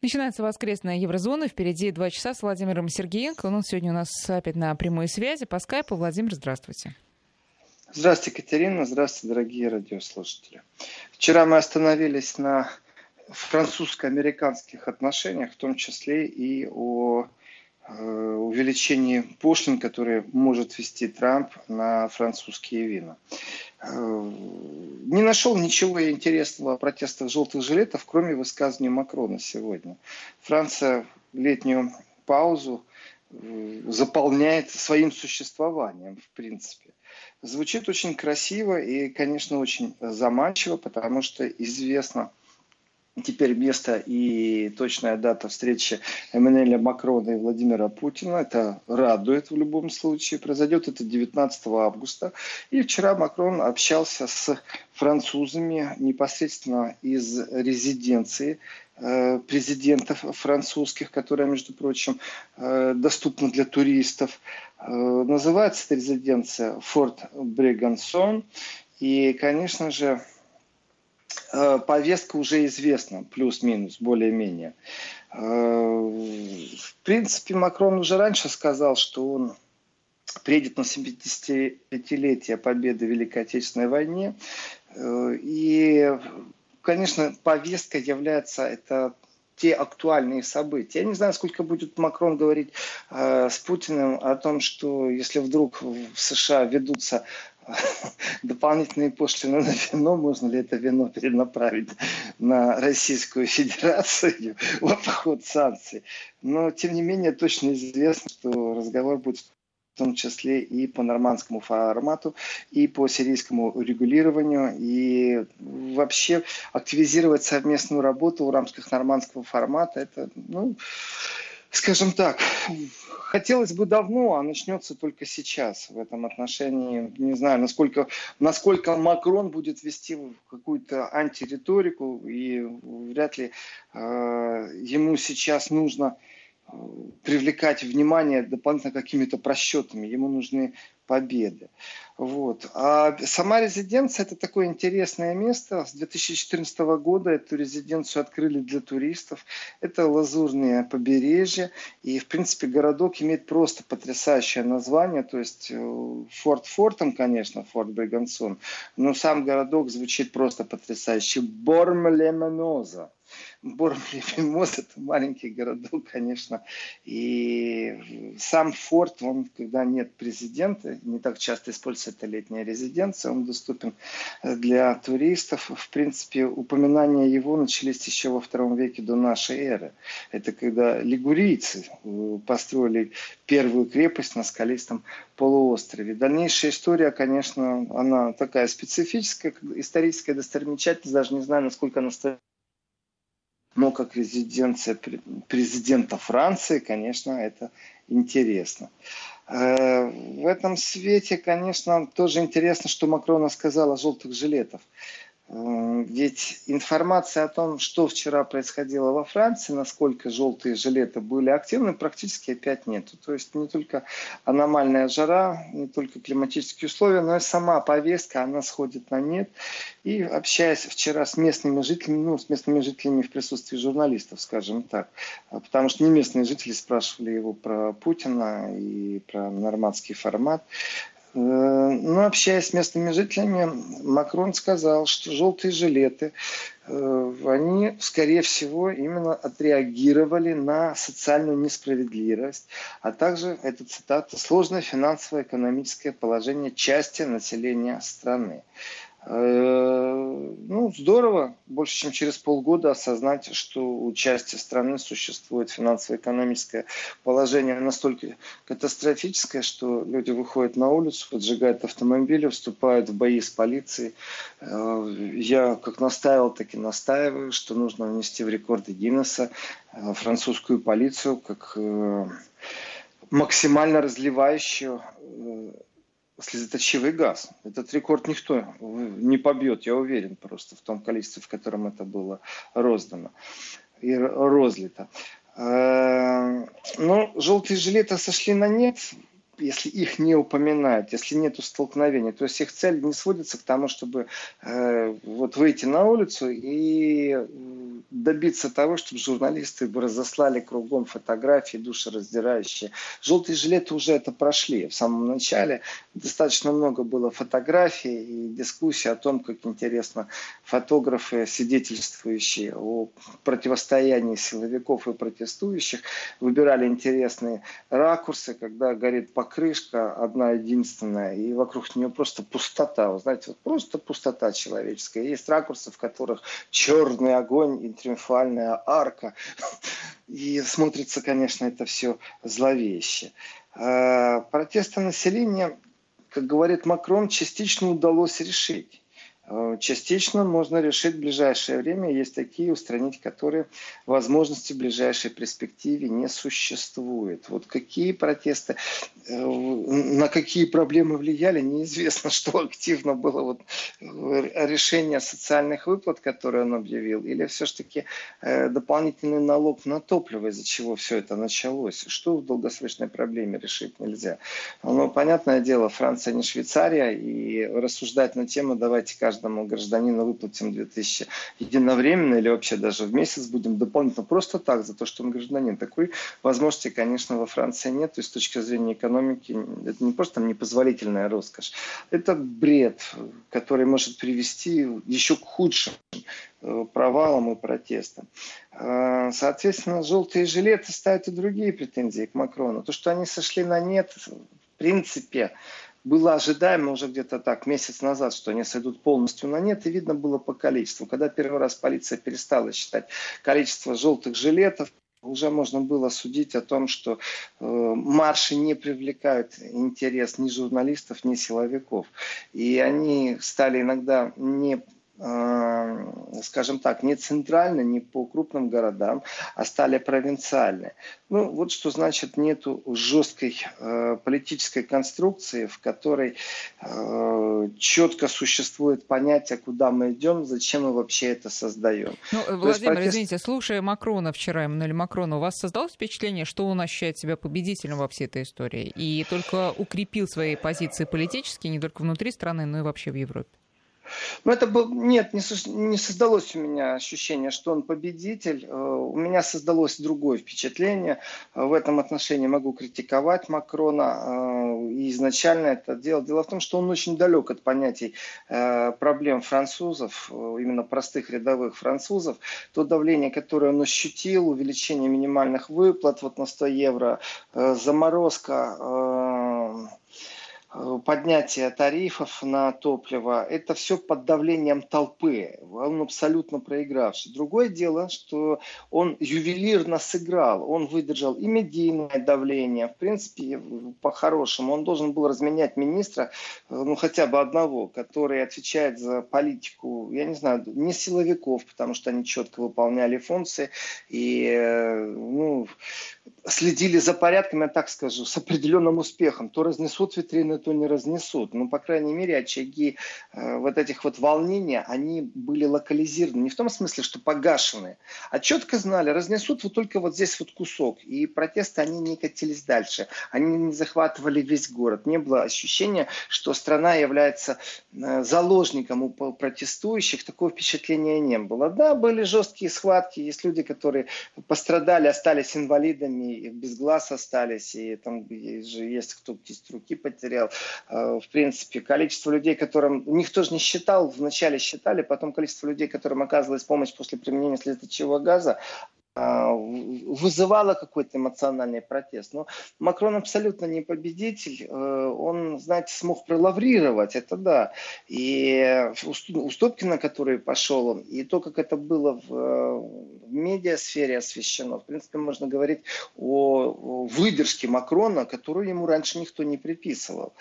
Начинается воскресная еврозона. Впереди два часа с Владимиром Сергеенко. Он сегодня у нас опять на прямой связи по скайпу. Владимир, здравствуйте. Здравствуйте, Катерина. Здравствуйте, дорогие радиослушатели. Вчера мы остановились на французско-американских отношениях, в том числе и о увеличении пошлин, которые может вести Трамп на французские вина. Э, не нашел ничего интересного о протестах желтых жилетов, кроме высказывания Макрона сегодня. Франция летнюю паузу э, заполняет своим существованием, в принципе. Звучит очень красиво и, конечно, очень заманчиво, потому что известно, Теперь место и точная дата встречи Эммануэля Макрона и Владимира Путина. Это радует в любом случае. Произойдет это 19 августа. И вчера Макрон общался с французами непосредственно из резиденции э, президентов французских, которая, между прочим, э, доступна для туристов. Э, называется эта резиденция Форт Брегансон. И, конечно же, повестка уже известна, плюс-минус, более-менее. Э, в принципе, Макрон уже раньше сказал, что он приедет на 75-летие победы в Великой Отечественной войне. Э, и, конечно, повестка является это те актуальные события. Я не знаю, сколько будет Макрон говорить э, с Путиным о том, что если вдруг в США ведутся дополнительные пошлины на вино, можно ли это вино перенаправить на Российскую Федерацию в обход санкций. Но, тем не менее, точно известно, что разговор будет в том числе и по нормандскому формату, и по сирийскому регулированию, и вообще активизировать совместную работу в рамках нормандского формата, это, ну, скажем так, хотелось бы давно, а начнется только сейчас в этом отношении. Не знаю, насколько, насколько Макрон будет вести какую-то антириторику, и вряд ли э, ему сейчас нужно э, привлекать внимание дополнительно какими-то просчетами. Ему нужны победы. Вот. А сама резиденция – это такое интересное место. С 2014 года эту резиденцию открыли для туристов. Это лазурное побережье. И, в принципе, городок имеет просто потрясающее название. То есть э, Форт Фортом, конечно, Форт Бригансон. Но сам городок звучит просто потрясающе. Бормлемоноза. Бормлемоз – это маленький городок, конечно. И сам форт, он, когда нет президента, не так часто используется эта летняя резиденция, он доступен для туристов. В принципе, упоминания его начались еще во втором веке до нашей эры. Это когда лигурийцы э, построили первую крепость на скалистом полуострове. Дальнейшая история, конечно, она такая специфическая, историческая достопримечательность, даже не знаю, насколько она стоит но как резиденция президента Франции, конечно, это интересно. Э, в этом свете, конечно, тоже интересно, что Макрон сказал о желтых жилетах. Ведь информация о том, что вчера происходило во Франции, насколько желтые жилеты были активны, практически опять нету. То есть не только аномальная жара, не только климатические условия, но и сама повестка, она сходит на нет. И общаясь вчера с местными жителями, ну, с местными жителями в присутствии журналистов, скажем так, потому что не местные жители спрашивали его про Путина и про нормандский формат, Э, ну, общаясь с местными жителями, Макрон сказал, что желтые жилеты, э, они, скорее всего, именно отреагировали на социальную несправедливость, а также, это цитата, сложное финансово-экономическое положение части населения страны. Э, ну, здорово, больше чем через полгода осознать, что у части страны существует финансово-экономическое положение настолько катастрофическое, что люди выходят на улицу, поджигают автомобили, вступают в бои с полицией. Э, я как настаивал, так и настаиваю, что нужно внести в рекорды Гиннесса э, французскую полицию как максимально разливающую слезоточивый газ. Этот рекорд никто не побьет, я уверен просто в том количестве, в котором это было роздано и розлито. Э, ну, желтые жилеты сошли на нет, если их не упоминают, если нет столкновения. То есть их цель не сводится к тому, чтобы э, вот выйти на улицу и добиться того, чтобы журналисты бы разослали кругом фотографии душераздирающие. Желтые жилеты уже это прошли. В самом начале достаточно много было фотографий и дискуссий о том, как интересно фотографы, свидетельствующие о противостоянии силовиков и протестующих, выбирали интересные ракурсы, когда горит покрышка, одна единственная, и вокруг нее просто пустота. Вы знаете, вот просто пустота человеческая. Есть ракурсы, в которых черный огонь триумфальная арка. И смотрится, конечно, это все зловеще. А, протесты населения, как говорит Макрон, частично удалось решить. Э, частично можно решить в ближайшее время. Есть такие, устранить которые возможности в ближайшей перспективе не существует. Вот какие протесты, э, на какие проблемы влияли, неизвестно, что активно было вот э, решение социальных выплат, которые он объявил, или все-таки дополнительный налог на топливо, из-за чего все это началось. Что в долгосрочной проблеме решить нельзя? Ну, понятное дело, Франция не Швейцария, и рассуждать на тему давайте каждый каждому гражданину выплатим 2000 единовременно или вообще даже в месяц будем дополнительно просто так, за то, что он гражданин. Такой возможности, конечно, во Франции нет. Есть с точки зрения экономики это не просто там непозволительная роскошь. Это бред, который может привести еще к худшим э, провалам и протестам. Э, соответственно, желтые жилеты ставят и другие претензии к Макрону. То, что они сошли на нет, в принципе, было ожидаемо уже где-то так месяц назад, что они сойдут полностью на нет, и видно было по количеству. Когда первый раз полиция перестала считать количество желтых жилетов, уже можно было судить о том, что э, марши не привлекают интерес ни журналистов, ни силовиков. И они стали иногда не скажем так, не центрально, не по крупным городам, а стали провинциальные. Ну, вот что значит нету жесткой э, политической конструкции, в которой э, четко существует понятие, куда мы идем, зачем мы вообще это создаем. Ну, То Владимир, протест... извините, слушая Макрона вчера, Эммануэля Макрона, у вас создалось впечатление, что он ощущает себя победителем во всей этой истории и только укрепил свои позиции политические не только внутри страны, но и вообще в Европе? Ну, это был... Нет, не, не создалось у меня ощущение, что он победитель. Э, у меня создалось другое впечатление. Э, в этом отношении могу критиковать Макрона. Э, и изначально это дело. Дело в том, что он очень далек от понятий проблем французов, именно простых рядовых французов. То давление, которое он ощутил, увеличение минимальных выплат вот на 100 евро, заморозка поднятие тарифов на топливо, это все под давлением толпы. Он абсолютно проигравший. Другое дело, что он ювелирно сыграл. Он выдержал и медийное давление. В принципе, по-хорошему, он должен был разменять министра, э, ну хотя бы одного, который отвечает за политику, я не знаю, не силовиков, потому что они четко выполняли функции и э, ну, следили за порядком, я так скажу, с определенным успехом. То разнесут витрины, то не разнесут. Ну, по крайней мере, очаги э, вот этих вот волнений, они были локализированы. Не в том смысле, что погашены, а четко знали, разнесут вот только вот здесь вот кусок. И протесты, они не катились дальше. Они не захватывали весь город. Не было ощущения, что страна является э, заложником у протестующих. Такого впечатления не было. Да, были жесткие схватки. Есть люди, которые пострадали, остались инвалидами, без глаз остались. И там же есть кто кисть руки потерял. Э, в принципе, количество людей, которым никто же не считал, вначале считали, потом количество людей, которым оказывалась помощь после применения слезоточивого газа, а, вызывало какой-то эмоциональный протест. Но Макрон абсолютно не победитель. Э, он, знаете, смог пролаврировать, это да. И уступки, на которые пошел он, и то, как это было в, в медиасфере освещено, в принципе, можно говорить о выдержке Макрона, которую ему раньше никто не приписывал.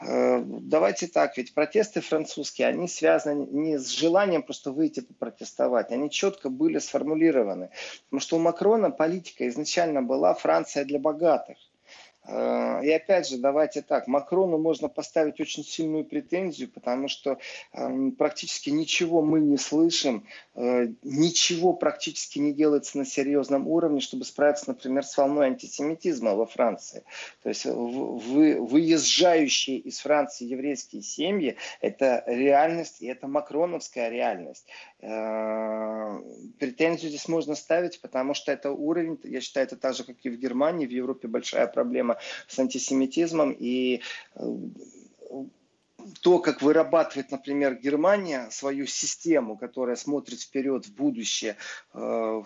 Э, давайте так, ведь протесты французские, они связаны не с желанием просто выйти попротестовать, они четко были сформулированы. Потому что у Макрона политика изначально была Франция для богатых. Э, и опять же, давайте так, Макрону можно поставить очень сильную претензию, потому что эм, практически ничего мы не слышим, э, ничего практически не делается на серьезном уровне, чтобы справиться, например, с волной антисемитизма во Франции. То есть вы, выезжающие из Франции еврейские семьи – это реальность, и это макроновская реальность. Э, претензию здесь можно ставить, потому что это уровень, я считаю, это так же, как и в Германии, в Европе большая проблема с антисемитизмом, и э, то, как вырабатывает, например, Германия свою систему, которая смотрит вперед в будущее, э,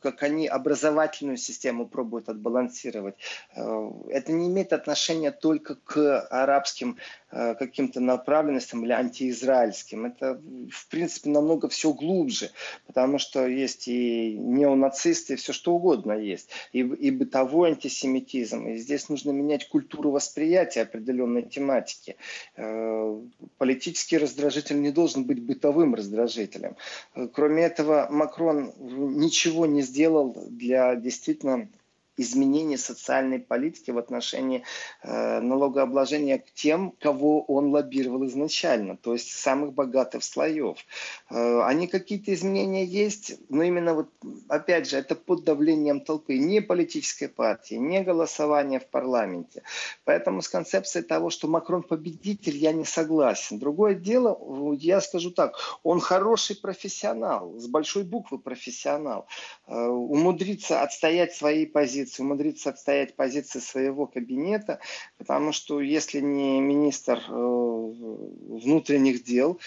как они образовательную систему пробуют отбалансировать, э, это не имеет отношения только к арабским каким-то направленностям или антиизраильским. Это, в принципе, намного все глубже, потому что есть и неонацисты, и все что угодно есть, и, и бытовой антисемитизм. И здесь нужно менять культуру восприятия определенной тематики. Э, политический раздражитель не должен быть бытовым раздражителем. Э, кроме этого, Макрон ничего не сделал для действительно изменения социальной политики в отношении э, налогообложения к тем, кого он лоббировал изначально, то есть самых богатых слоев. Э, они какие-то изменения есть, но именно вот, опять же, это под давлением толпы, не политической партии, не голосование в парламенте. Поэтому с концепцией того, что Макрон победитель, я не согласен. Другое дело, я скажу так, он хороший профессионал, с большой буквы профессионал. Э, умудриться отстоять свои позиции, позиции, умудриться отстоять позиции своего кабинета, потому что если не министр э, внутренних дел,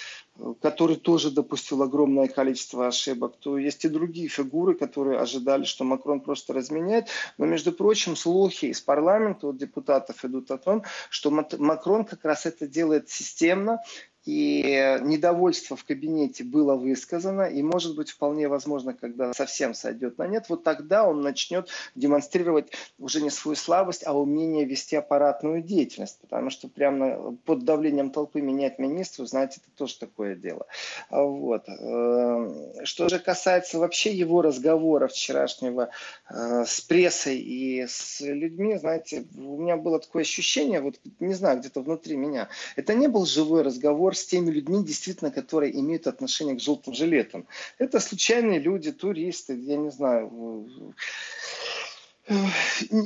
который тоже допустил огромное количество ошибок, то есть и другие фигуры, которые ожидали, что Макрон просто разменяет. Но, между прочим, слухи из парламента от депутатов идут о том, что Макрон как раз это делает системно, и недовольство в кабинете было высказано, и может быть вполне возможно, когда совсем сойдет на нет, вот тогда он начнет демонстрировать уже не свою слабость, а умение вести аппаратную деятельность, потому что прямо под давлением толпы менять министру, знаете, это тоже такое дело. Вот. Э, что же касается вообще его разговора вчерашнего э, с прессой и с людьми, знаете, у меня было такое ощущение, вот не знаю, где-то внутри меня, это не был живой разговор, разговор с теми людьми, действительно, которые имеют отношение к желтым жилетам. Это случайные люди, туристы, я не знаю,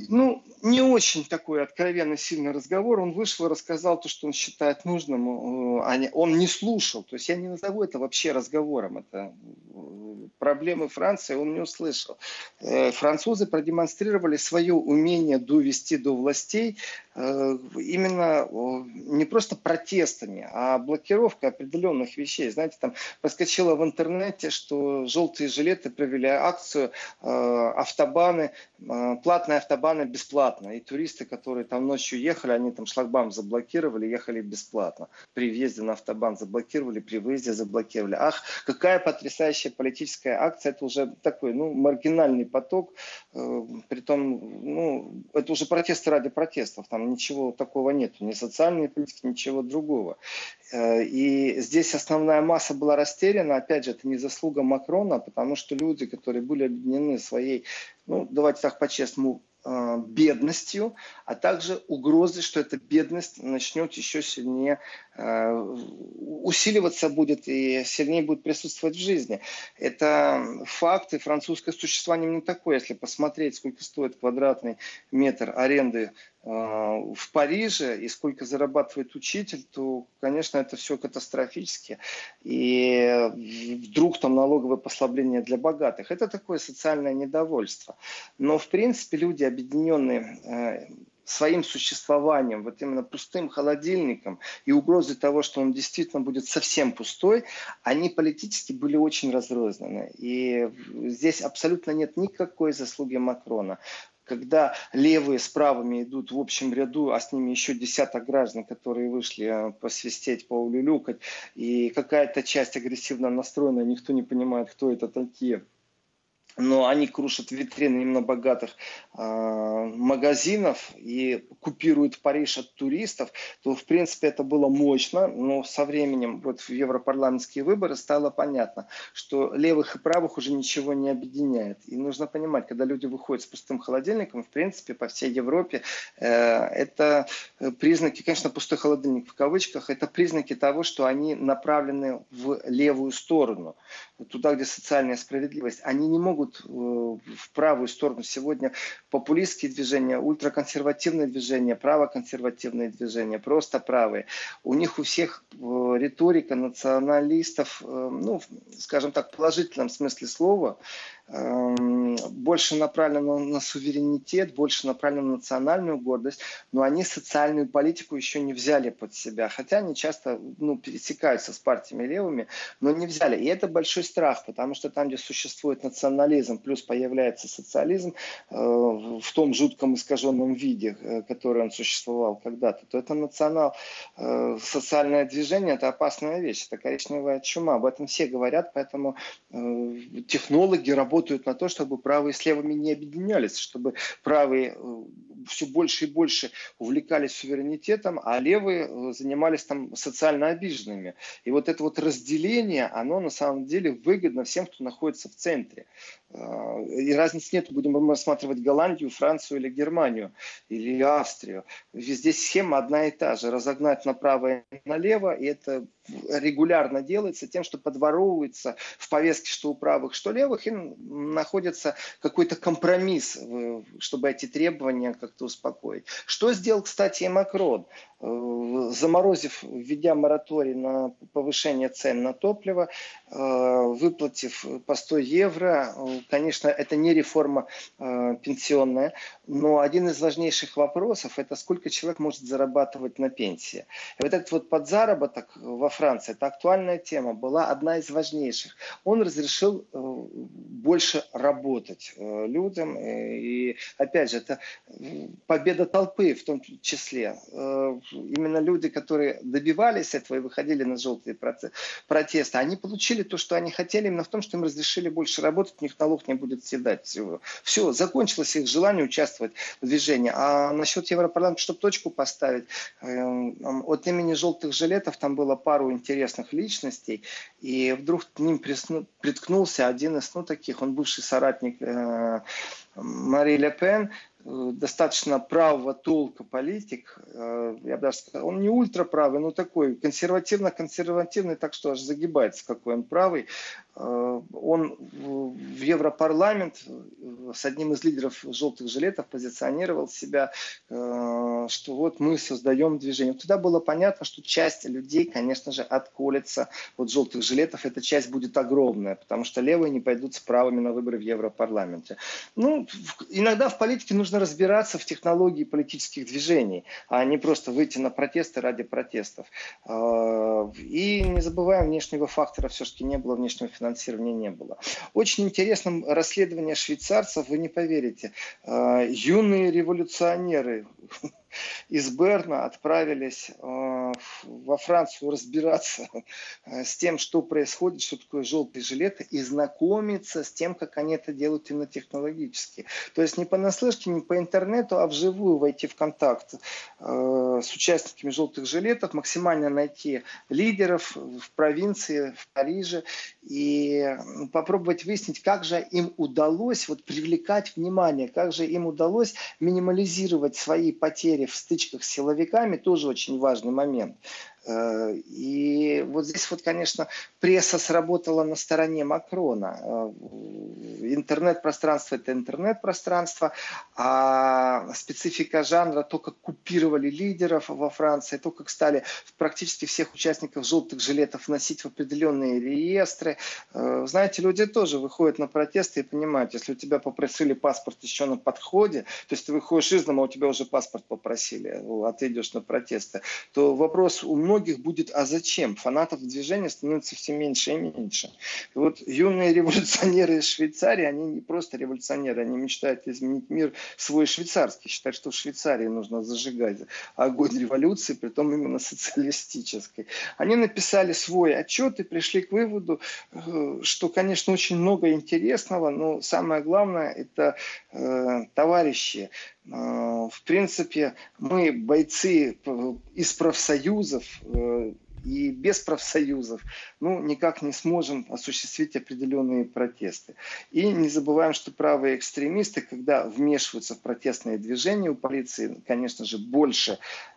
ну, не очень такой откровенно сильный разговор. Он вышел и рассказал то, что он считает нужным. Э, он не слушал. То есть я не назову это вообще разговором. Это э, проблемы Франции он не услышал. Э, французы продемонстрировали свое умение довести до властей именно не просто протестами, а блокировкой определенных вещей. Знаете, там проскочило в интернете, что желтые жилеты провели акцию автобаны платные автобаны бесплатно. И туристы, которые там ночью ехали, они там шлагбаум заблокировали, ехали бесплатно. При въезде на автобан заблокировали, при выезде заблокировали. Ах, какая потрясающая политическая акция. Это уже такой, ну, маргинальный поток. Э, притом, ну, это уже протесты ради протестов. Там ничего такого нет. Ни социальной политики, ничего другого. Э, и здесь основная масса была растеряна. Опять же, это не заслуга Макрона, потому что люди, которые были объединены своей ну, давайте так по-честному, бедностью, а также угрозы, что эта бедность начнет еще сильнее э, усиливаться будет и сильнее будет присутствовать в жизни. Это факты. Французское существование не такое. Если посмотреть, сколько стоит квадратный метр аренды Э, в Париже и сколько зарабатывает учитель, то, конечно, это все катастрофически. И вдруг там налоговое послабление для богатых. Это такое социальное недовольство. Но, в принципе, люди, объединенные э, своим существованием, вот именно пустым холодильником и угрозой того, что он действительно будет совсем пустой, они политически были очень разрознены. И здесь абсолютно нет никакой заслуги Макрона когда левые с правыми идут в общем ряду, а с ними еще десяток граждан, которые вышли э, посвистеть, поулюлюкать, и какая-то часть агрессивно настроена, никто не понимает, кто это такие. Но они крушат витрины именно богатых э, магазинов и купируют Париж от туристов, то, в принципе, это было мощно, но со временем, вот в европарламентские выборы стало понятно, что левых и правых уже ничего не объединяет. И нужно понимать, когда люди выходят с пустым холодильником, в принципе, по всей Европе, э, это признаки, конечно, пустой холодильник в кавычках, это признаки того, что они направлены в левую сторону, туда, где социальная справедливость. Они не могут могут э, в правую сторону. Сегодня популистские движения, ультраконсервативные движения, правоконсервативные движения, просто правые. У них у всех э, риторика националистов, э, ну, скажем так, в положительном смысле слова, больше направлено на суверенитет, больше направлено на национальную гордость, но они социальную политику еще не взяли под себя, хотя они часто ну, пересекаются с партиями левыми, но не взяли. И это большой страх, потому что там, где существует национализм, плюс появляется социализм э, в том жутком искаженном виде, э, который он существовал когда-то, то это национал, э, движение, это опасная вещь, это коричневая чума. Об этом все говорят, поэтому технологи работают работают на то, чтобы правые с левыми не объединялись, чтобы правые э, все больше и больше увлекались суверенитетом, а левые э, занимались там социально обиженными. И вот это вот разделение, оно на самом деле выгодно всем, кто находится в центре. Э, и разницы нет, будем мы рассматривать Голландию, Францию или Германию, или Австрию. Везде схема одна и та же. Разогнать направо и налево, и это регулярно делается тем, что подворовывается в повестке что у правых, что левых, и находится какой-то компромисс, чтобы эти требования как-то успокоить. Что сделал, кстати, и Макрон? Э, заморозив, введя мораторий на повышение цен на топливо, выплатив по 100 евро, э, конечно, это не реформа пенсионная, но один из важнейших вопросов – это сколько человек может зарабатывать на пенсии. И вот этот вот подзаработок во Франции, это актуальная тема, была одна из важнейших. Он разрешил больше работать людям, и опять же, это победа толпы в том числе именно люди, которые добивались этого и выходили на желтые протесты, они получили то, что они хотели, именно в том, что им разрешили больше работать, у них налог не будет съедать. Все, закончилось их желание участвовать в движении. А насчет Европарламента, чтобы точку поставить, эм, от имени желтых жилетов там было пару интересных личностей, и вдруг к ним приткнулся один из, ну, таких, он бывший соратник э, Мари Ле Пен, достаточно правого толка политик, э, я бы даже сказал, он не ультраправый, но такой консервативно-консервативный, так что аж загибается, какой он правый. Э, он в Европарламент с одним из лидеров желтых жилетов позиционировал себя, что вот мы создаем движение. Тогда было понятно, что часть людей, конечно же, отколется от желтых жилетов. Эта часть будет огромная, потому что левые не пойдут с правыми на выборы в Европарламенте. Ну, иногда в политике нужно разбираться в технологии политических движений, а не просто выйти на протесты ради протестов. И не забываем внешнего фактора, все-таки не было внешнего финансирования, не было. Очень интересно расследование швейцарцев, вы не поверите. А, юные революционеры из Берна отправились э, во Францию разбираться э, с тем, что происходит, что такое желтые жилеты, и знакомиться с тем, как они это делают именно технологически. То есть не понаслышке, не по интернету, а вживую войти в контакт э, с участниками желтых жилетов, максимально найти лидеров в провинции, в Париже, и попробовать выяснить, как же им удалось вот привлекать внимание, как же им удалось минимализировать свои потери в стычках с силовиками тоже очень важный момент. Э, и вот здесь вот, конечно, пресса сработала на стороне Макрона. Э, интернет-пространство – это интернет-пространство, а специфика жанра, то, как купировали лидеров во Франции, то, как стали практически всех участников желтых жилетов вносить в определенные реестры. Э, знаете, люди тоже выходят на протесты и понимают, если у тебя попросили паспорт еще на подходе, то есть ты выходишь из дома, а у тебя уже паспорт попросили, а ты идешь на протесты, то вопрос у многих многих будет «а зачем?». Фанатов движения становится все меньше и меньше. И вот юные революционеры из Швейцарии, они не просто революционеры, они мечтают изменить мир свой швейцарский, считают, что в Швейцарии нужно зажигать огонь революции, при том именно социалистической. Они написали свой отчет и пришли к выводу, э, что, конечно, очень много интересного, но самое главное – это э, товарищи, в принципе, мы бойцы из профсоюзов э, и без профсоюзов, ну, никак не сможем осуществить определенные протесты. И не забываем, что правые экстремисты, когда вмешиваются в протестные движения, у полиции, конечно же, больше Э,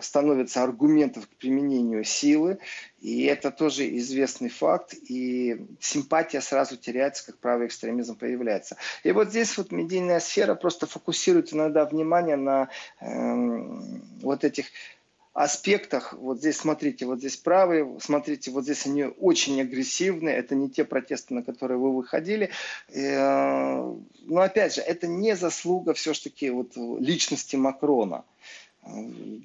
становится аргументов к применению силы, и это тоже известный факт, и симпатия сразу теряется, как правый экстремизм появляется. И вот здесь вот медийная сфера просто фокусирует иногда внимание на э, вот этих аспектах, вот здесь смотрите, вот здесь правые, смотрите, вот здесь они очень агрессивные, это не те протесты, на которые вы выходили. Э, но опять же, это не заслуга все-таки вот личности Макрона.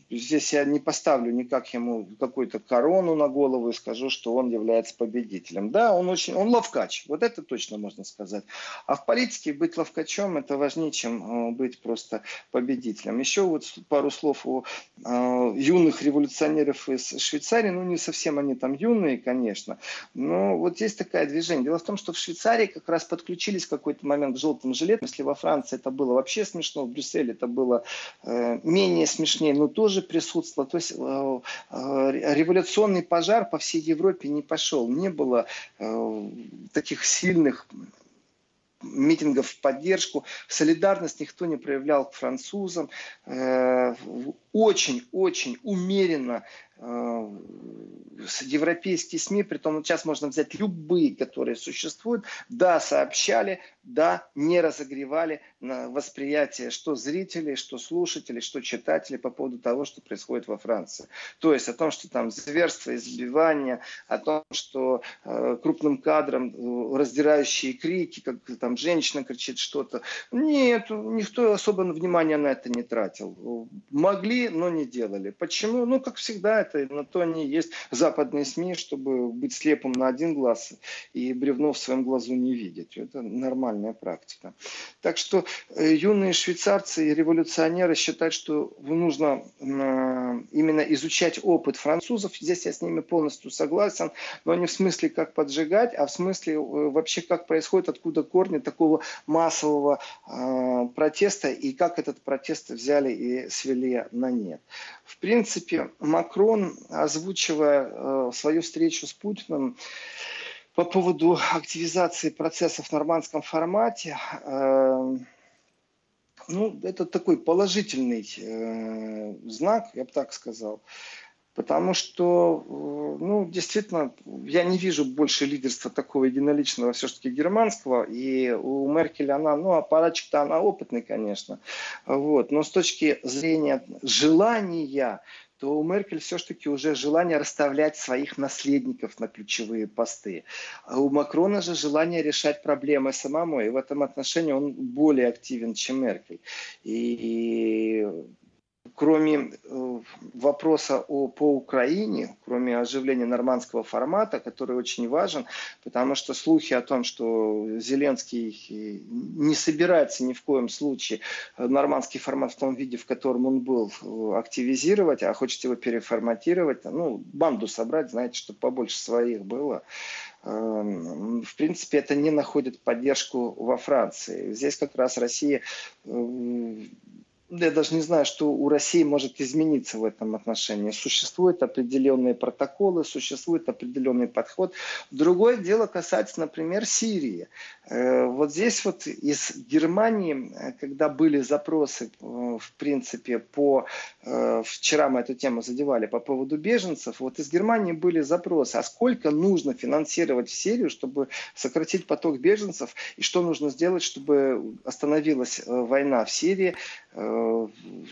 Здесь я не поставлю никак ему какую-то корону на голову и скажу, что он является победителем. Да, он очень, он ловкач, вот это точно можно сказать. А в политике быть ловкачом это важнее, чем э, быть просто победителем. Еще вот пару слов о э, юных революционеров из Швейцарии. Ну, не совсем они там юные, конечно, но вот есть такое движение. Дело в том, что в Швейцарии как раз подключились в какой-то момент к желтым жилетам. Если во Франции это было вообще смешно, в Брюсселе это было э, менее смешно, смешнее, но тоже присутствовало. То есть э, э, революционный пожар по всей Европе не пошел. Не было э, таких сильных митингов в поддержку. Солидарность никто не проявлял к французам. Очень-очень умеренно европейские СМИ, при том сейчас можно взять любые, которые существуют, да, сообщали, да, не разогревали восприятие что зрителей, что слушателей, что читателей по поводу того, что происходит во Франции. То есть о том, что там зверство, избивание, о том, что э, крупным кадром э, раздирающие крики, как там женщина кричит что-то. Нет, никто особо внимания на это не тратил. Могли, но не делали. Почему? Ну, как всегда, это на то они есть западные СМИ, чтобы быть слепым на один глаз и бревно в своем глазу не видеть. Это нормальная практика. Так что э, юные швейцарцы и революционеры считают, что нужно именно изучать опыт французов. Здесь я с ними полностью согласен, но не в смысле как поджигать, а в смысле э, вообще как происходит, откуда корни такого массового э, протеста и как этот протест взяли и свели на нет. В принципе, Макрон, озвучивая э, свою встречу с Путиным по поводу активизации процессов в нормандском формате, э, ну, это такой положительный э, знак, я бы так сказал. Потому что, ну, действительно, я не вижу больше лидерства такого единоличного все-таки германского. И у Меркель она, ну, аппаратчик-то она опытный, конечно. Вот. Но с точки зрения желания, то у Меркель все-таки уже желание расставлять своих наследников на ключевые посты. А у Макрона же желание решать проблемы самому. И в этом отношении он более активен, чем Меркель. И кроме э, вопроса о, по Украине, кроме оживления нормандского формата, который очень важен, потому что слухи о том, что Зеленский не собирается ни в коем случае нормандский формат в том виде, в котором он был, э, активизировать, а хочет его переформатировать, ну, банду собрать, знаете, чтобы побольше своих было, эм, в принципе, это не находит поддержку во Франции. Здесь как раз Россия э, я даже не знаю, что у России может измениться в этом отношении. Существуют определенные протоколы, существует определенный подход. Другое дело касается, например, Сирии. Э, вот здесь вот из Германии, э, когда были запросы, э, в принципе, по... Вчера мы эту тему задевали по поводу беженцев. Вот из Германии были запросы, а сколько нужно финансировать в Сирию, чтобы сократить поток беженцев, и что нужно сделать, чтобы остановилась война в Сирии,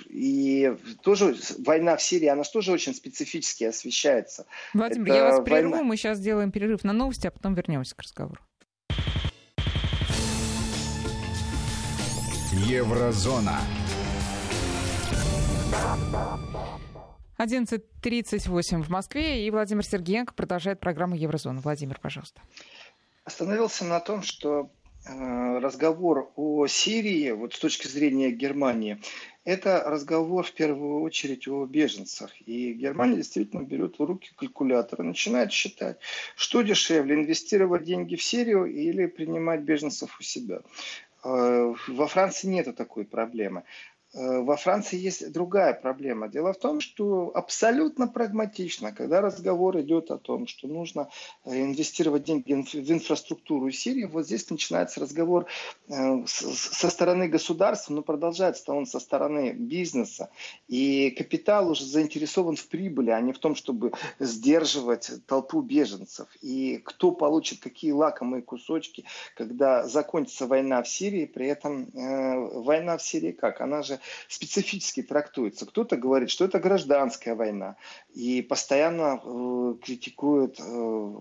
и тоже война в Сирии, она тоже очень специфически освещается. Владимир, Это я вас прерву, война... мы сейчас сделаем перерыв на новости, а потом вернемся к разговору. Еврозона. 11.38 в Москве, и Владимир Сергеенко продолжает программу Еврозона. Владимир, пожалуйста. Остановился на том, что э, разговор о Сирии, вот с точки зрения Германии, это разговор в первую очередь о беженцах. И Германия действительно берет в руки калькулятор и начинает считать, что дешевле, инвестировать деньги в Сирию или принимать беженцев у себя. Э, во Франции нет такой проблемы. Э, во Франции есть другая проблема. Дело в том, что абсолютно прагматично, когда разговор идет о том, что нужно э, инвестировать деньги в инфраструктуру Сирии, вот здесь начинается разговор э, со стороны государства, но продолжается он со стороны бизнеса. И капитал уже заинтересован в прибыли, а не в том, чтобы сдерживать толпу беженцев. И кто получит какие лакомые кусочки, когда закончится война в Сирии, при этом война в Сирии как? Она же специфически трактуется. Кто-то говорит, что это гражданская война и постоянно э, критикует э,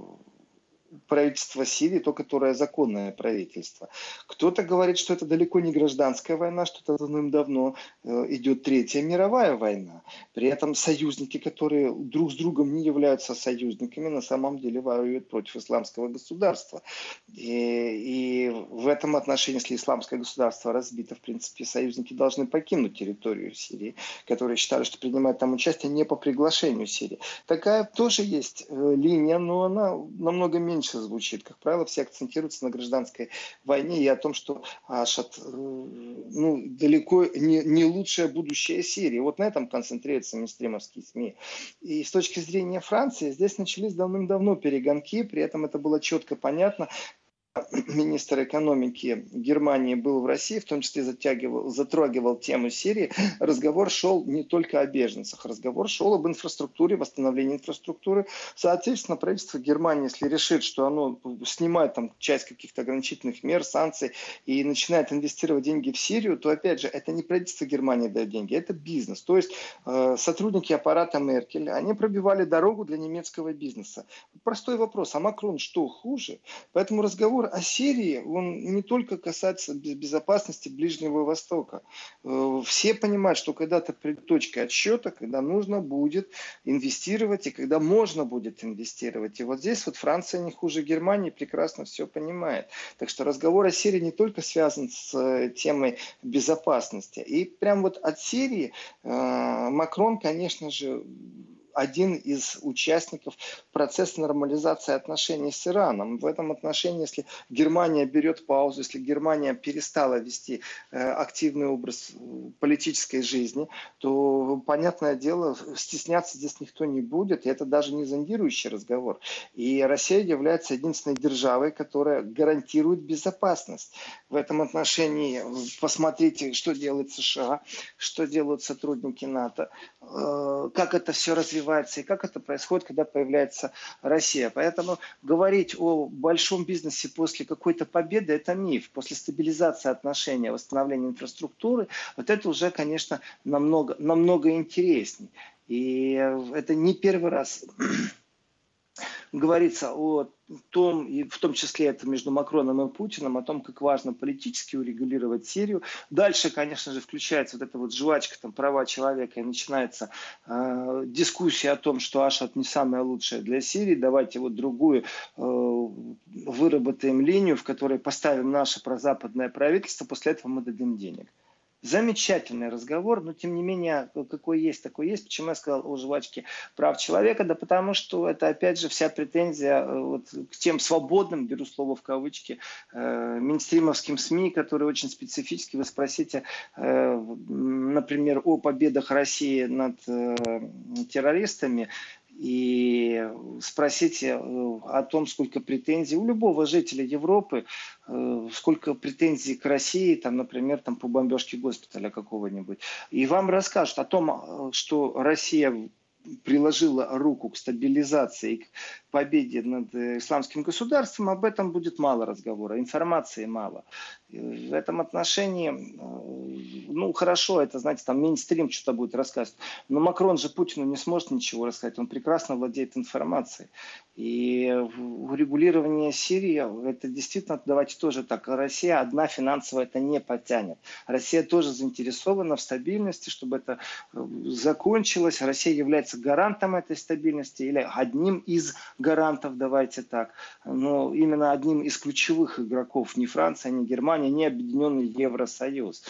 правительство Сирии, то, которое законное правительство. Кто-то говорит, что это далеко не гражданская война, что это давным-давно э, идет Третья мировая война. При этом союзники, которые друг с другом не являются союзниками, на самом деле воюют против исламского государства. И, и в этом отношении, если исламское государство разбито, в принципе, союзники должны покинуть территорию Сирии, которые считали, что принимают там участие не по приглашению Сирии. Такая тоже есть э, линия, но она намного меньше меньше звучит. Как правило, все акцентируются на гражданской войне и о том, что Ашат э, ну, далеко не, не лучшее будущее Сирии. Вот на этом концентрируются мейнстримовские СМИ. И с точки зрения Франции, здесь начались давным-давно перегонки, при этом это было четко понятно, министр экономики Германии был в России, в том числе затягивал, затрагивал тему Сирии, разговор шел не только о беженцах, разговор шел об инфраструктуре, восстановлении инфраструктуры. Соответственно, правительство Германии, если решит, что оно снимает там часть каких-то ограничительных мер, санкций и начинает инвестировать деньги в Сирию, то, опять же, это не правительство Германии дает деньги, это бизнес. То есть э, сотрудники аппарата Меркель, они пробивали дорогу для немецкого бизнеса. Простой вопрос, а Макрон что, хуже? Поэтому разговор разговор о Сирии, он не только касается безопасности Ближнего Востока. Э, все понимают, что когда-то придет точка отсчета, когда нужно будет инвестировать и когда можно будет инвестировать. И вот здесь вот Франция не хуже Германии прекрасно все понимает. Так что разговор о Сирии не только связан с э, темой безопасности. И прям вот от Сирии э, Макрон, конечно же, один из участников процесса нормализации отношений с Ираном. В этом отношении, если Германия берет паузу, если Германия перестала вести э, активный образ э, политической жизни, то, понятное дело, стесняться здесь никто не будет. И это даже не зондирующий разговор. И Россия является единственной державой, которая гарантирует безопасность. В этом отношении э, посмотрите, что делает США, что делают сотрудники НАТО, как это все развивается развивается и как это происходит, когда появляется Россия. Поэтому говорить о большом бизнесе после какой-то победы – это миф. После стабилизации отношений, восстановления инфраструктуры, вот это уже, конечно, намного, намного интересней. И это не первый раз говорится о том, и в том числе это между Макроном и Путиным, о том, как важно политически урегулировать Сирию. Дальше, конечно же, включается вот эта вот жвачка, там, права человека, и начинается э, дискуссия о том, что Ашат не самое лучшее для Сирии, давайте вот другую э, выработаем линию, в которой поставим наше прозападное правительство, после этого мы дадим денег. Замечательный разговор, но тем не менее, какой есть, такой есть. Почему я сказал о жвачке прав человека? Да потому что это, опять же, вся претензия э, вот, к тем свободным, беру слово в кавычки, э, минстримовским СМИ, которые очень специфически. Вы спросите, э, например, о победах России над э, террористами и спросите э, о том, сколько претензий у любого жителя Европы, э, сколько претензий к России, там, например, там, по бомбежке госпиталя какого-нибудь. И вам расскажут о том, э, что Россия приложила руку к стабилизации, к победе над исламским государством, об этом будет мало разговора, информации мало. В этом отношении ну, хорошо, это, знаете, там мейнстрим что-то будет рассказывать. Но Макрон же Путину не сможет ничего рассказать, он прекрасно владеет информацией. И урегулирование Сирии, это действительно, давайте тоже так, Россия одна финансово это не потянет. Россия тоже заинтересована в стабильности, чтобы это э, закончилось. Россия является гарантом этой стабильности или одним из гарантов, давайте так. Но именно одним из ключевых игроков ни Франция, ни Германия, ни Объединенный Евросоюз.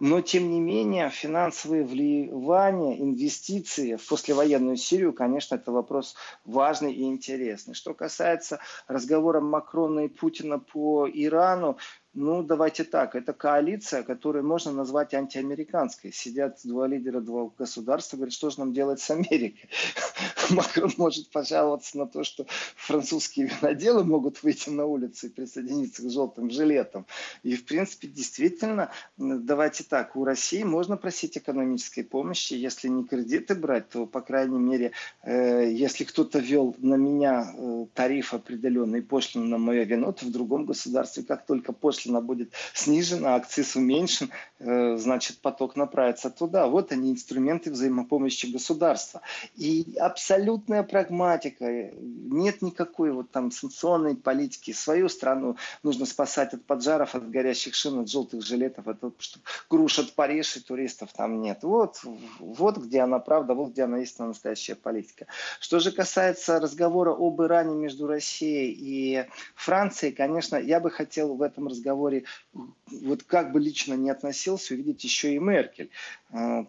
Но, тем не менее, финансовые вливания, инвестиции в послевоенную Сирию, конечно, это вопрос важный и интересный. Что касается разговора Макрона и Путина по Ирану, ну, давайте так, это коалиция, которую можно назвать антиамериканской. Сидят два лидера двух государств и говорят, что же нам делать с Америкой. Макрон может пожаловаться на то, что французские виноделы могут выйти на улицу и присоединиться к желтым жилетам. И, в принципе, действительно, давайте так, у России можно просить экономической помощи. Если не кредиты брать, то, по крайней мере, э, если кто-то вел на меня э, тариф определенный, пошлину на мое вино, то в другом государстве, как только пошлина пошлина будет снижена, акциз уменьшен, э, значит, поток направится туда. Вот они, инструменты взаимопомощи государства. И абсолютная прагматика. Нет никакой вот там санкционной политики. Свою страну нужно спасать от поджаров, от горящих шин, от желтых жилетов, от того, что крушат Париж и туристов там нет. Вот, вот где она правда, вот где она истинно настоящая политика. Что же касается разговора об Иране между Россией и Францией, конечно, я бы хотел в этом разговоре разговоре, вот как бы лично не относился, увидеть еще и Меркель. А,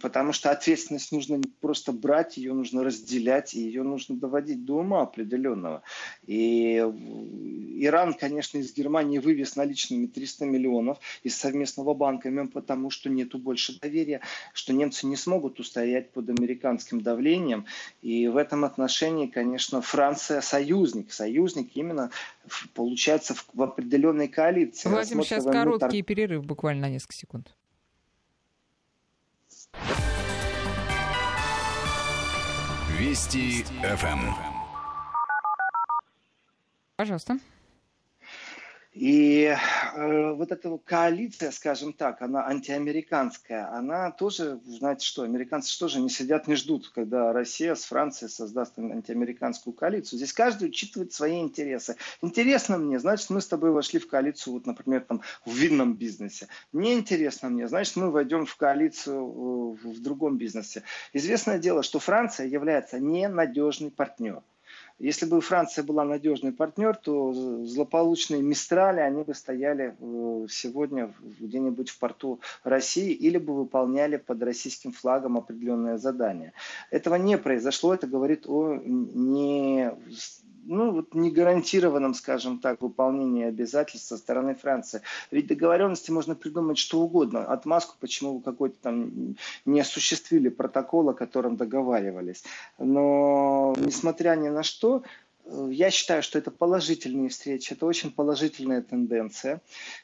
потому что ответственность нужно не просто брать, ее нужно разделять, и ее нужно доводить до ума определенного. И Иран, конечно, из Германии вывез наличными 300 миллионов из совместного банка, именно потому что нету больше доверия, что немцы не смогут устоять под американским давлением. И в этом отношении, конечно, Франция союзник, союзник именно получается в, в определенной коалиции. Владимир, сейчас короткий тор... перерыв, буквально на несколько секунд. Вести ФМ. Пожалуйста. И э, вот эта коалиция, скажем так, она антиамериканская, она тоже, знаете что, американцы тоже не сидят, не ждут, когда Россия с Францией создаст антиамериканскую коалицию. Здесь каждый учитывает свои интересы. Интересно мне, значит, мы с тобой вошли в коалицию, вот, например, там, в винном бизнесе. Не интересно мне, значит, мы войдем в коалицию э, в другом бизнесе. Известное дело, что Франция является ненадежный партнер. Если бы Франция была надежный партнер, то злополучные Мистрали, они бы стояли э, сегодня где-нибудь в порту России или бы выполняли под российским флагом определенное задание. Этого не произошло, это говорит о не ну, вот не гарантированном, скажем так, выполнении обязательств со стороны Франции. Ведь договоренности можно придумать что угодно. Отмазку, почему вы какой-то там не осуществили протокол, о котором договаривались. Но, несмотря ни на что, э, я считаю, что это положительные встречи, это очень положительная тенденция,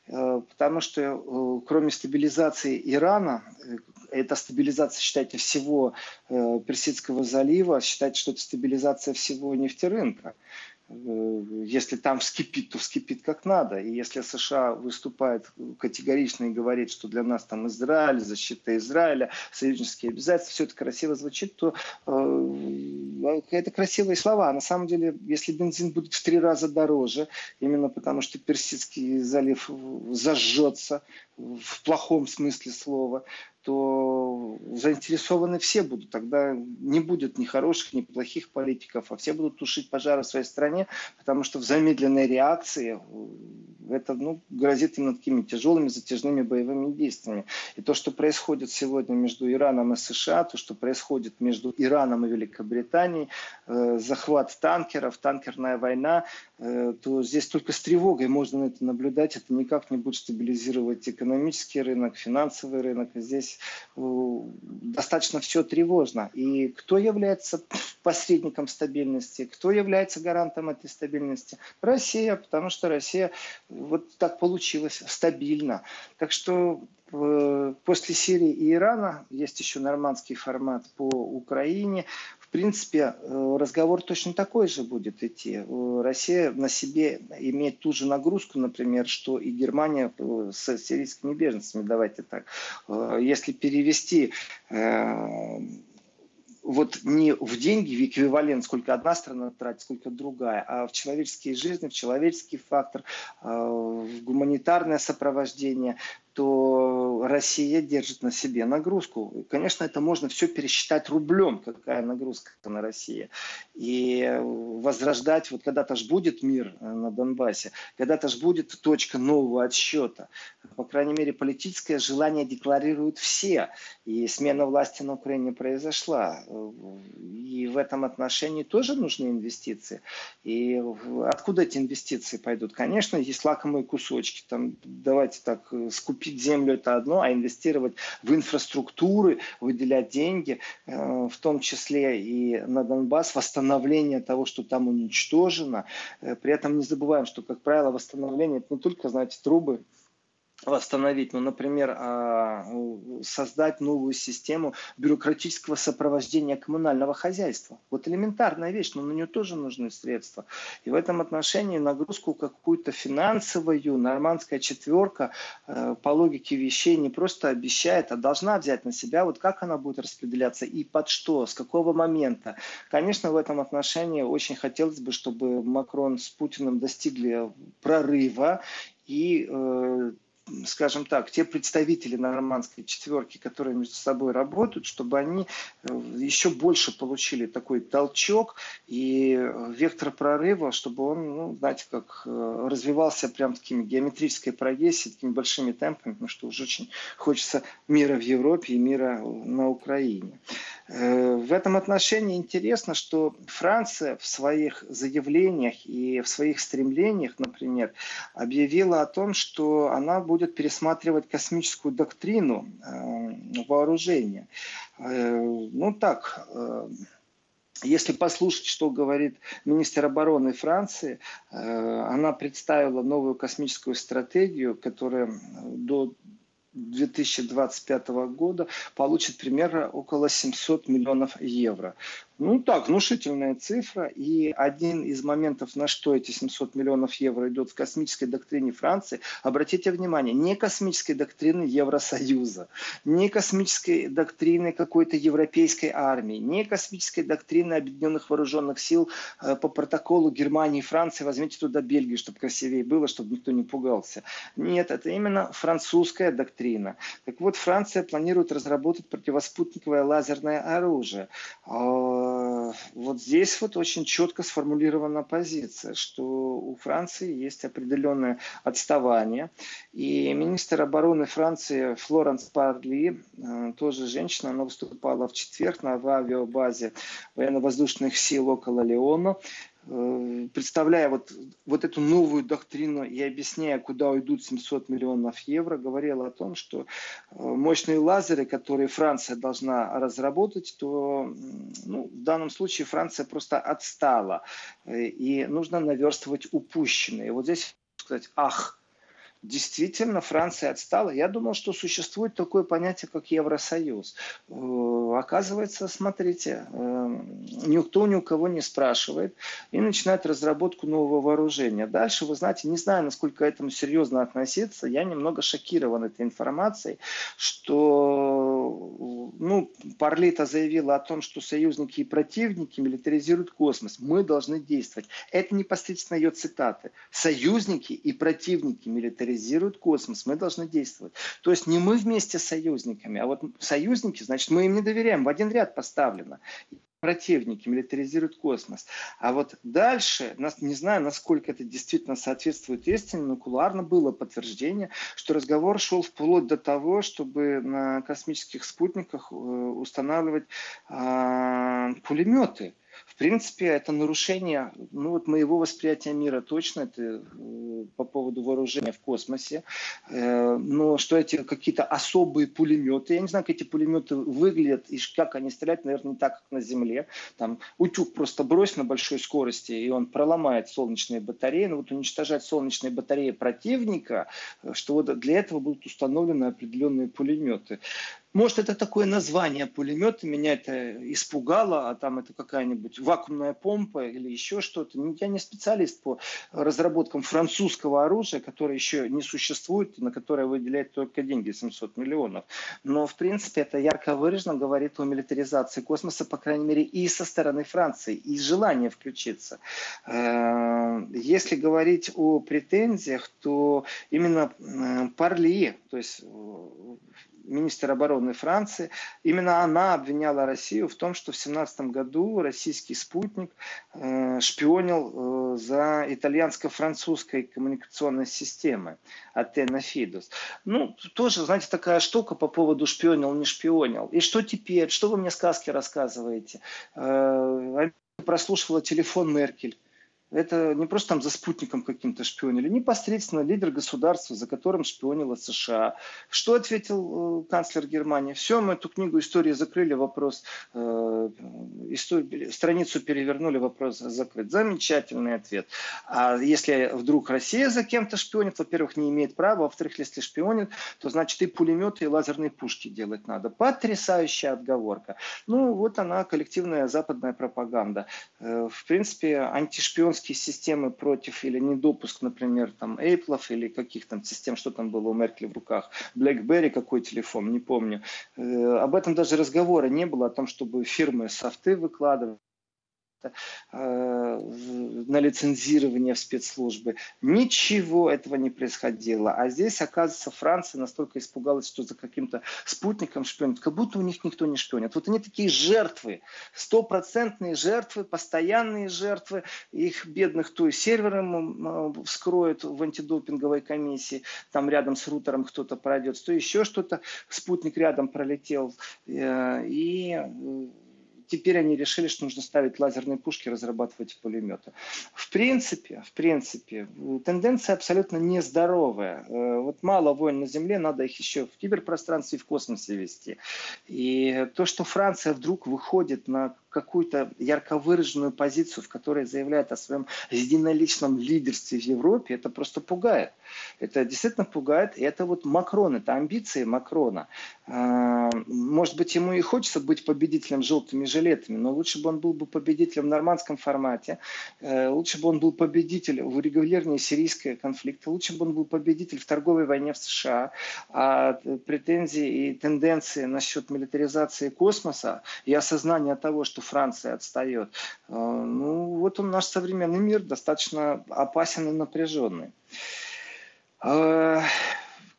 э, потому что э, кроме стабилизации Ирана, это стабилизация, считайте, всего э, Персидского залива, считайте, что это стабилизация всего нефтерынка. Э, если там вскипит, то вскипит как надо. И если США выступает категорично и говорит, что для нас там Израиль, защита Израиля, союзнические обязательства, все это красиво звучит, то э, это красивые слова. А на самом деле, если бензин будет в три раза дороже, именно потому что Персидский залив зажжется в плохом смысле слова, то заинтересованы все будут. Тогда не будет ни хороших, ни плохих политиков, а все будут тушить пожары в своей стране, потому что в замедленной реакции э, это ну, грозит именно такими тяжелыми затяжными боевыми действиями. И то, что происходит сегодня между Ираном и США, то, что происходит между Ираном и Великобританией, э, захват танкеров, танкерная война, то здесь только с тревогой можно на это наблюдать. Это никак не будет стабилизировать экономический рынок, финансовый рынок. Здесь э, достаточно все тревожно. И кто является посредником стабильности, кто является гарантом этой стабильности? Россия, потому что Россия вот так получилось, стабильно. Так что э, после Сирии и Ирана есть еще нормандский формат по Украине. Принципе, э, разговор точно такой же будет идти. Россия на себе имеет ту же нагрузку, например, что и Германия с сирийскими беженцами, давайте так. Если перевести вот не в деньги, в эквивалент, сколько одна страна тратит, сколько другая, а в человеческие жизни, в человеческий фактор, в гуманитарное сопровождение, то Россия держит на себе нагрузку. конечно, это можно все пересчитать рублем, какая нагрузка на Россию. И возрождать, вот когда-то ж будет мир э, на Донбассе, когда-то ж будет точка нового отсчета. По крайней мере, политическое желание декларируют все. И смена власти на Украине произошла. И в этом отношении тоже нужны инвестиции. И откуда эти инвестиции пойдут? Конечно, есть лакомые кусочки. Там, давайте так, э, скупить купить землю это одно, а инвестировать в инфраструктуры, выделять деньги, э, в том числе и на Донбасс, восстановление того, что там уничтожено. Э, при этом не забываем, что, как правило, восстановление это не только, знаете, трубы, восстановить, ну, например, а, создать новую систему бюрократического сопровождения коммунального хозяйства. Вот элементарная вещь, но на нее тоже нужны средства. И в этом отношении нагрузку какую-то финансовую нормандская четверка э, по логике вещей не просто обещает, а должна взять на себя, вот как она будет распределяться и под что, с какого момента. Конечно, в этом отношении очень хотелось бы, чтобы Макрон с Путиным достигли прорыва и э, скажем так, те представители нормандской четверки, которые между собой работают, чтобы они э, еще больше получили такой толчок и вектор прорыва, чтобы он, ну, знаете, как э, развивался прям такими геометрической прогрессией, такими большими темпами, потому что уже очень хочется мира в Европе и мира на Украине. Э, в этом отношении интересно, что Франция в своих заявлениях и в своих стремлениях, например, объявила о том, что она будет пересматривать космическую доктрину э, вооружения. Э, ну так, если послушать, что говорит министр обороны Франции, она представила новую космическую стратегию, которая до 2025 года получит примерно около 700 миллионов евро. Ну так, внушительная цифра. И один из моментов, на что эти 700 миллионов евро идут в космической доктрине Франции, обратите внимание, не космической доктрины Евросоюза, не космической доктрины какой-то европейской армии, не космической доктрины Объединенных Вооруженных Сил э, по протоколу Германии и Франции, возьмите туда Бельгию, чтобы красивее было, чтобы никто не пугался. Нет, это именно французская доктрина. Так вот, Франция планирует разработать противоспутниковое лазерное оружие а, вот здесь вот очень четко сформулирована позиция, что у Франции есть определенное отставание. И министр обороны Франции Флоренс Парли, э, тоже женщина, она выступала в четверг на авиабазе военно-воздушных сил около Леона представляя вот, вот эту новую доктрину и объясняя, куда уйдут 700 миллионов евро, говорила о том, что э, мощные лазеры, которые Франция должна разработать, то ну, в данном случае Франция просто отстала. Э, и нужно наверстывать упущенные. Вот здесь сказать, ах, действительно Франция отстала. Я думал, что существует такое понятие, как Евросоюз. Э, оказывается, смотрите, э, никто ни у кого не спрашивает и начинает разработку нового вооружения. Дальше, вы знаете, не знаю, насколько к этому серьезно относиться, я немного шокирован этой информацией, что ну, Парлита заявила о том, что союзники и противники милитаризируют космос. Мы должны действовать. Это непосредственно ее цитаты. Союзники и противники милитаризируют милитаризируют космос, мы должны действовать. То есть не мы вместе с союзниками, а вот союзники, значит, мы им не доверяем, в один ряд поставлено противники милитаризируют космос. А вот дальше, не знаю, насколько это действительно соответствует истине, но кулуарно было подтверждение, что разговор шел вплоть до того, чтобы на космических спутниках э, устанавливать а, пулеметы В принципе, это нарушение ну, вот моего восприятия мира точно, это э, по поводу вооружения в космосе. Э, но что эти какие-то особые пулеметы, я не знаю, как эти пулеметы выглядят и как они стреляют, наверное, не так, как на Земле. Там утюг просто брось на большой скорости, и он проломает солнечные батареи. Но вот уничтожать солнечные батареи противника, э, что вот для этого будут установлены определенные пулеметы. Может, это такое название пулемета, меня это испугало, а там это какая-нибудь вакуумная помпа или еще что-то. Ну, я не специалист по разработкам французского оружия, которое еще не существует, на которое выделяет только деньги, 700 миллионов. Но, в принципе, это ярко выраженно говорит о милитаризации космоса, по крайней мере, и со стороны Франции, и желание включиться. Э, если говорить о претензиях, то именно э, Парли, то есть министр обороны Франции, именно она обвиняла Россию в том, что в 2017 году российский спутник э, шпионил э, за итальянско-французской коммуникационной системой Атена Фидус. Ну, тоже, знаете, такая штука по поводу шпионил, не шпионил. И что теперь? Что вы мне сказки рассказываете? Э, прослушивала телефон Меркель это не просто там за спутником каким-то шпионили, непосредственно лидер государства, за которым шпионила США. Что ответил э, канцлер Германии? Все, мы эту книгу истории закрыли, вопрос, э, историю, страницу перевернули, вопрос закрыт. Замечательный ответ. А если вдруг Россия за кем-то шпионит, во-первых, не имеет права, во-вторых, если шпионит, то значит и пулеметы, и лазерные пушки делать надо. Потрясающая отговорка. Ну, вот она, коллективная западная пропаганда. Э, в принципе, антишпионский банковские системы против или недопуск, например, там Apple или каких там систем, что там было у Меркель в руках, BlackBerry какой телефон, не помню. Э, об этом даже разговора не было, о том, чтобы фирмы софты выкладывать Э, на лицензирование в спецслужбы. Ничего этого не происходило. А здесь, оказывается, Франция настолько испугалась, что за каким-то спутником шпионит, как будто у них никто не шпионит. Вот они такие жертвы, стопроцентные жертвы, постоянные жертвы. Их бедных то и сервером э, вскроют в антидопинговой комиссии, там рядом с рутером кто-то пройдет, то еще что-то, спутник рядом пролетел. Э, и теперь они решили, что нужно ставить лазерные пушки, разрабатывать пулеметы. В принципе, в принципе, тенденция абсолютно нездоровая. Э, вот мало войн на Земле, надо их еще в киберпространстве и в космосе вести. И то, что Франция вдруг выходит на какую-то ярко выраженную позицию, в которой заявляет о своем единоличном лидерстве в Европе, это просто пугает. Это действительно пугает. И это вот Макрон, это амбиции Макрона. А, может быть, ему и хочется быть победителем желтыми жилетами, но лучше бы он был бы победителем в нормандском формате, э, лучше бы он был победителем в урегулировании сирийского конфликта, лучше бы он был победитель в торговой войне в США. А претензии и тенденции насчет милитаризации космоса и осознание того, что Франция отстает. Э, ну, вот он наш современный мир достаточно опасен и напряженный. Э,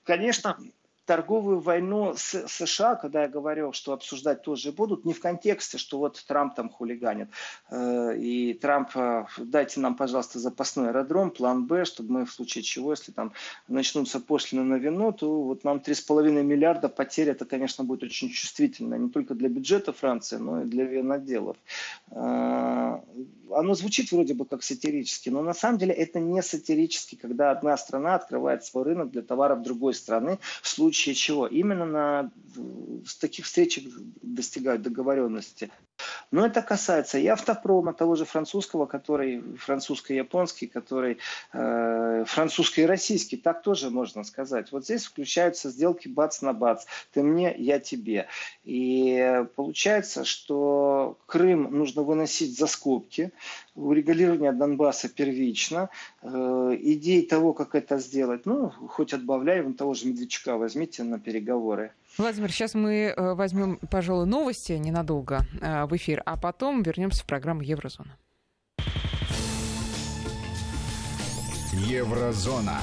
конечно, торговую войну с США, когда я говорил, что обсуждать тоже будут, не в контексте, что вот Трамп там хулиганит, э, и Трамп, э, дайте нам, пожалуйста, запасной аэродром, план Б, чтобы мы в случае чего, если там начнутся пошлины на вино, то вот нам 3,5 миллиарда потерь, это, конечно, будет очень чувствительно, не только для бюджета Франции, но и для виноделов. Э, оно звучит вроде бы как сатирически, но на самом деле это не сатирически, когда одна страна открывает свой рынок для товаров другой страны в случае случае чего? Именно на таких встречах достигают договоренности. Но это касается и автопрома, того же французского, который французско-японский, который э, французско-российский, так тоже можно сказать. Вот здесь включаются сделки бац на бац. Ты мне, я тебе. И получается, что Крым нужно выносить за скобки. Урегулирование Донбасса первично. Э, идей того, как это сделать, ну, хоть отбавляем, того же Медведчука возьмите на переговоры. Владимир, сейчас мы э, возьмем, пожалуй, новости ненадолго э, в эфир, а потом вернемся в программу Еврозона. Еврозона.